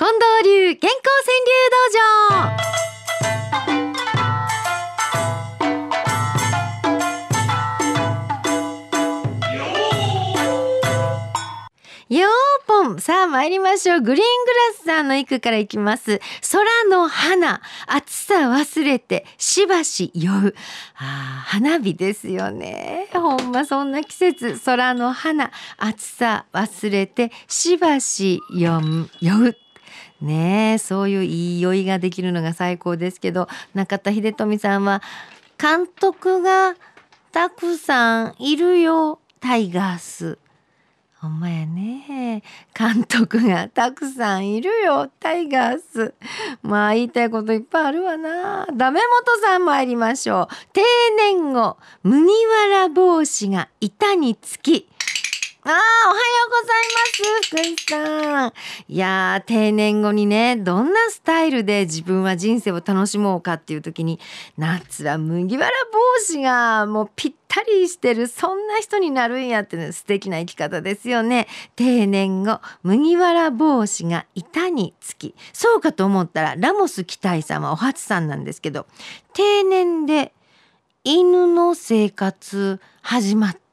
近藤流健康川柳道場。よーぽん。さあ参りましょう。グリーングラスさんの一句からいきます。空の花。暑さ忘れてしばし酔う。あ花火ですよね。ほんまそんな季節。空の花。暑さ忘れてしばし酔う酔う。ねえそういういい酔いができるのが最高ですけど中田秀富さんは監督がたくさんいるよタイガース。ほんまやね。監督がたくさんいるよタイガース。まあ言いたいこといっぱいあるわな。ダメ元さん参りましょう。定年後麦わら帽子が板につきあーおはようございます福井さん。いやー定年後にねどんなスタイルで自分は人生を楽しもうかっていう時に夏は麦わら帽子がもうぴったりしてるそんな人になるんやってね素敵な生き方ですよね。定年後麦わら帽子が板につきそうかと思ったらラモス期待さんはお初さんなんですけど定年で犬の生活始まった。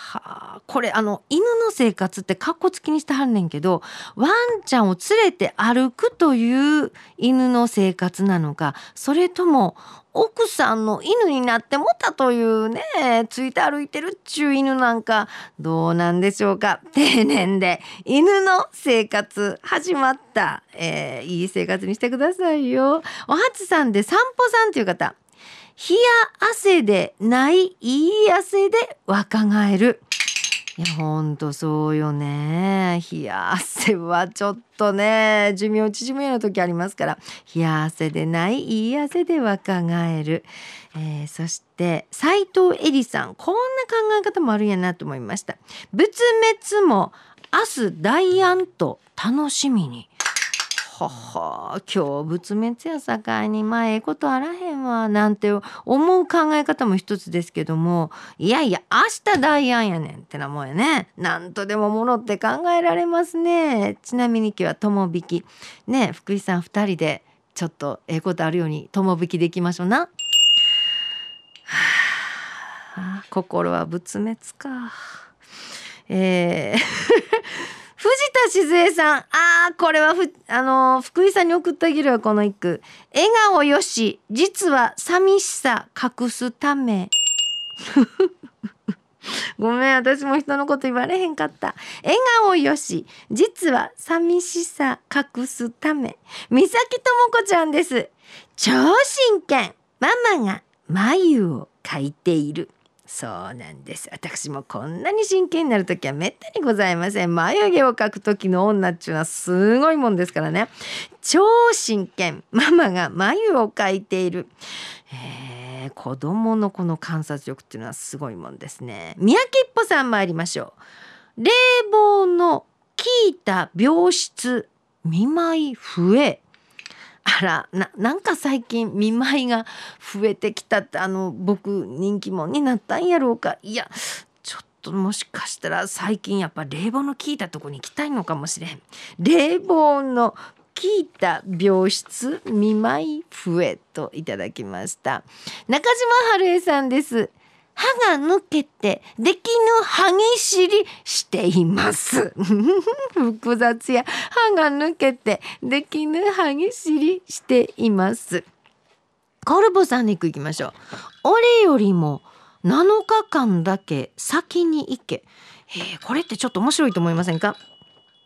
はあ、これあの犬の生活ってかっこつきにしてはんねんけどワンちゃんを連れて歩くという犬の生活なのかそれとも奥さんの犬になってもたというねついて歩いてるっちゅう犬なんかどうなんでしょうか。定年で犬の生活始まった、えーいい生活にしてくださいよ。おはつさんで散歩さんという方。冷や汗でないいい汗で若返る。いやほんとそうよね。冷や汗はちょっとね寿命縮むような時ありますから。冷や汗でないいい汗で若返る、えーそして斉藤恵里さん。こんな考え方もあるんやなと思いました。仏滅も明日大安と楽しみに。はは今日仏滅やさかいにまあええことあらへんわなんて思う考え方も一つですけどもいやいや明日大安やねんってなもんやねなんとでもものって考えられますねちなみに今日は友引きね福井さん二人でちょっとええことあるように友引きできましょうな。はあ心は仏滅か。えー静江さん。ああ、これはふ、あのー福井さんに送ってあげるよ、この一句。笑顔よし、実は寂しさ隠すため。ごめん、私も人のこと言われへんかった。笑顔よし、実は寂しさ隠すため。三崎智子ちゃんです。超真剣。ママが眉を描いている。そうなんです。私もこんなに真剣になる時はめったにございません。眉毛を描く時の女っていうのはすごいもんですからね。超真剣。ママが眉を描いている。えー、子供のこの観察力っていうのはすごいもんですね。宮城っぽさん参りましょう。冷房の効いた病室見舞い増え。あらななんか最近見舞いが増えてきたってあの僕人気者になったんやろうか。いやちょっともしかしたら最近やっぱ冷房の効いたとこに行きたいのかもしれん。冷房の効いた病室見舞い増えといただきました。中島春江さんです。歯が抜けてできぬ歯ぎしりしています。複雑や。歯が抜けてできぬ歯ぎしりしています。コルボさんに行きましょう。俺よりも7日間だけ先に行け、えーこれってちょっと面白いと思いませんか？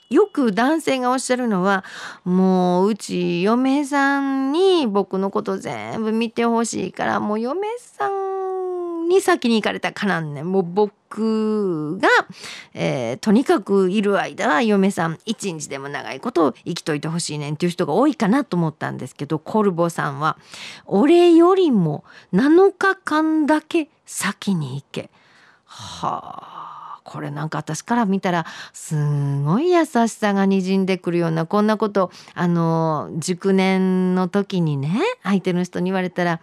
よく男性がおっしゃるのはもううち嫁さんに僕のこと全部見てほしいからもう嫁さんに先に行かれたかなんね。もう僕が、えーとにかくいる間は嫁さん一日でも長いこと生きといてほしいねんっていう人が多いかなと思ったんですけどコルボさんは「俺よりも7日間だけ先に行け」はあこれなんか私から見たらすごい優しさがにじんでくるようなこんなことあの熟年の時にね相手の人に言われたら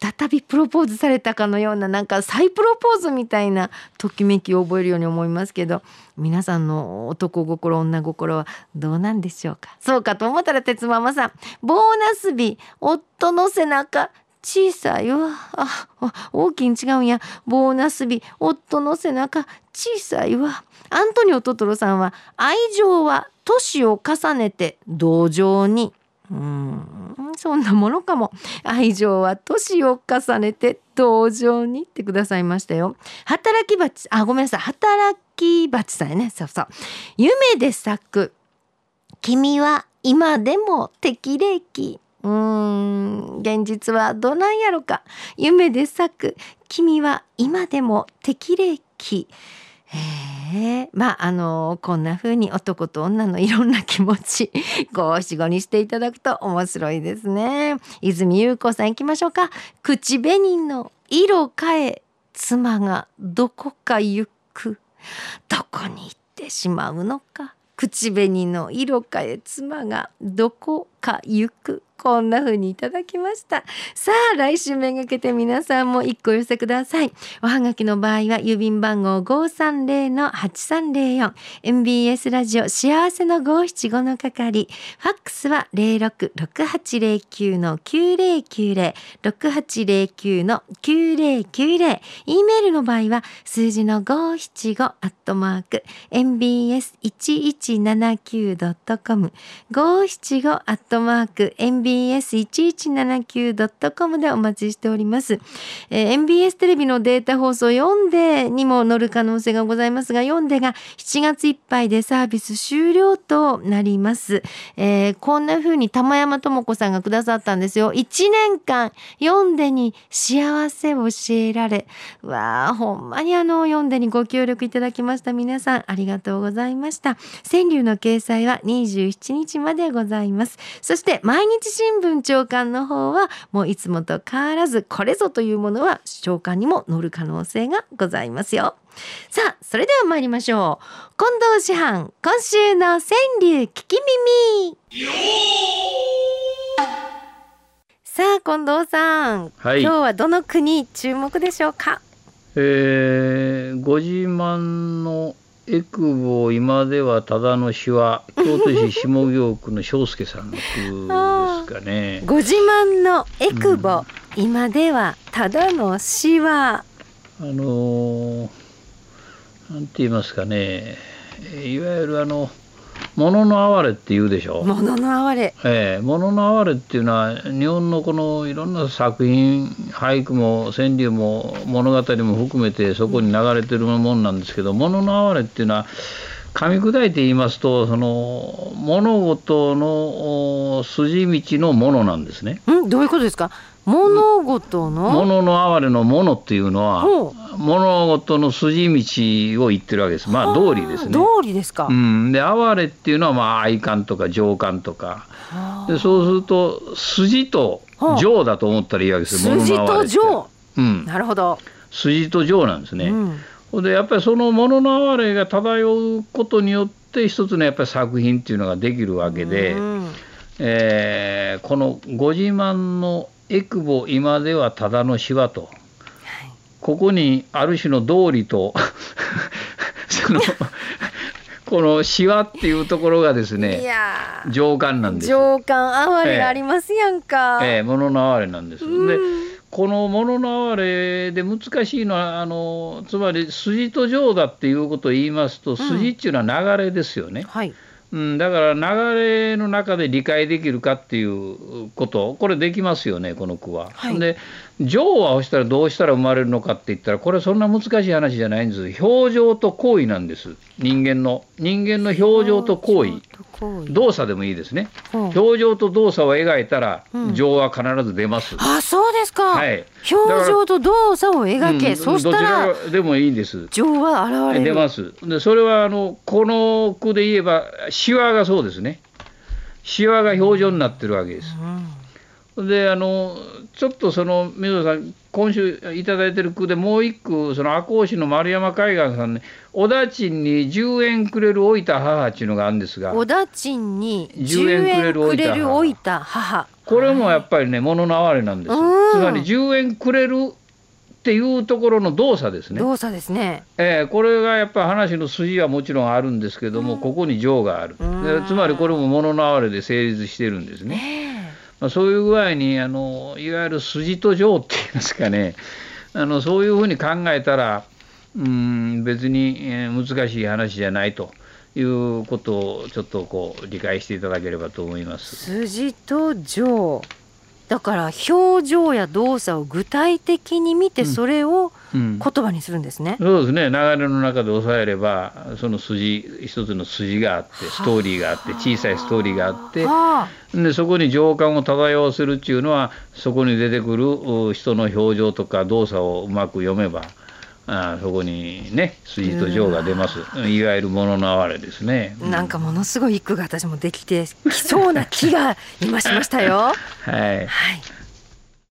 再びプロポーズされたかのようななんか再プロポーズみたいなときめきを覚えるように思いますけど皆さんの男心女心はどうなんでしょうか？そうかと思ったら鉄ママさんボーナス日夫の背中小さいわあ大きいん違うんや。ボーナス日夫の背中小さいわ。アントニオトトロさんは愛情は年を重ねて同情に。うん。そんなものかも。愛情は年を重ねて同情にってくださいましたよ。働き蜂あごめんなさい。働き蜂さんやね。そうそう。夢で咲く。君は今でも適齢期。うーん現実はどないやろか。夢で咲く。君は今でも適齢期。へえまああのこんな風に男と女のいろんな気持ち五七五にしていただくと面白いですね。泉優子さん行きましょうか。口紅の色変え妻がどこか行く。どこに行ってしまうのか。口紅の色変え妻がどこか行くこんな風にいただきました。さあ来週めがけて皆さんも一個寄せください。おはがきの場合は郵便番号530-8304 MBS ラジオ幸せの575の係。ファックスは066809の9090 6809の9090 E メールの場合は数字の575アットマーク。mbs1179.com 575アットマーク mbs1179.com でお待ちしております、えー、MBS テレビのデータ放送読んでにも載る可能性がございますが読んでが7月いっぱいでサービス終了となります、えー、こんな風に玉山智子さんがくださったんですよ。1年間読んでに幸せを教えられ。わあほんまにあの読んでにご協力いただきました。皆さんありがとうございました。川柳の掲載は27日までございます。そして毎日新聞長官の方はもういつもと変わらずこれぞというものは長官にも載る可能性がございますよ。さあそれでは参りましょう。近藤師範今週の川柳聞き耳。さあ近藤さん、はい、今日はどの国注目でしょうか？えー、ご自慢のエクボ今ではただの詩は京都市下京区の翔介さんの句ですかね。ご自慢のエクボ、うん、今ではただの詩はあのー、なんて言いますかねいわゆるあのものの哀れって言うでしょ？ものの哀れ。ええー、ものの哀れっていうのは日本のこのいろんな作品俳句も川柳も物語も含めてそこに流れてるものなんですけど、ものの哀れっていうのは噛み砕いて言いますとその物事の筋道のものなんですね。んどういうことですか？物事の？物の哀れのものっていうのは物事の筋道を言ってるわけです。まあ道理ですね。道理ですか、うん、で哀れっていうのはまあ愛感とか情感とか。でそうすると筋と情だと思ったらいいわけですよ筋と情、うん、なるほど。筋と情なんですね、うん、でやっぱりその物の哀れが漂うことによって一つのやっぱり作品っていうのができるわけで、うん、えー、このご自慢のエクボ今ではただのしわと、はい、ここにある種の道理と その このしわっていうところがですね情感なんです情感哀れがありますやんか。ええ。え物の哀れなんです、でこの物の哀れで難しいのはあのつまり筋と情だっていうことを言いますと、筋っていうのは流れですよね、はいうん、だから流れの中で理解できるかっていうことこれできますよねこの句は。はい、で情はをしたらどうしたら生まれるのかって言ったらこれそんな難しい話じゃないんです。表情と行為なんです。人間の人間の表情と行為動作でもいいですね、表情と動作を描いたら、情は必ず出ます、あそうですか、はい、表情と動作を描け、うん、そしたらどちらでもいいんです。情は現れ出ます。でそれはあのこの句で言えばシワがそうですね。シワが表情になってるわけです、であのちょっとその水野さん今週いただいてる句でもう一句その赤穂市の丸山海岸さんねおだちんに10円くれる置いた母っていうのがあるんですがおだちんに10円くれる置いた母これもやっぱりね物の哀れなんですつまり10円くれるっていうところの動作ですね。動作ですね。えー、これがやっぱり話の筋はもちろんあるんですけども、うん、ここに情がある。つまりこれも物の哀れで成立してるんですね。まあ、そういう具合にあのいわゆる筋と情っていうんですかねあのそういうふうに考えたらうん別に、難しい話じゃないと。いうことをちょっとこう理解していただければと思います。筋と情だから表情や動作を具体的に見てそれを言葉にするんですね、うんうん、そうですね。流れの中で抑えればその筋一つの筋があってストーリーがあって小さいストーリーがあってでそこに情感を漂わせるっていうのはそこに出てくる人の表情とか動作をうまく読めばあそこにね筋と情が出ます。いわゆるものの哀れですね、うん、なんかものすごい一句が私もできてきそうな気が今しましたよ。はい、はい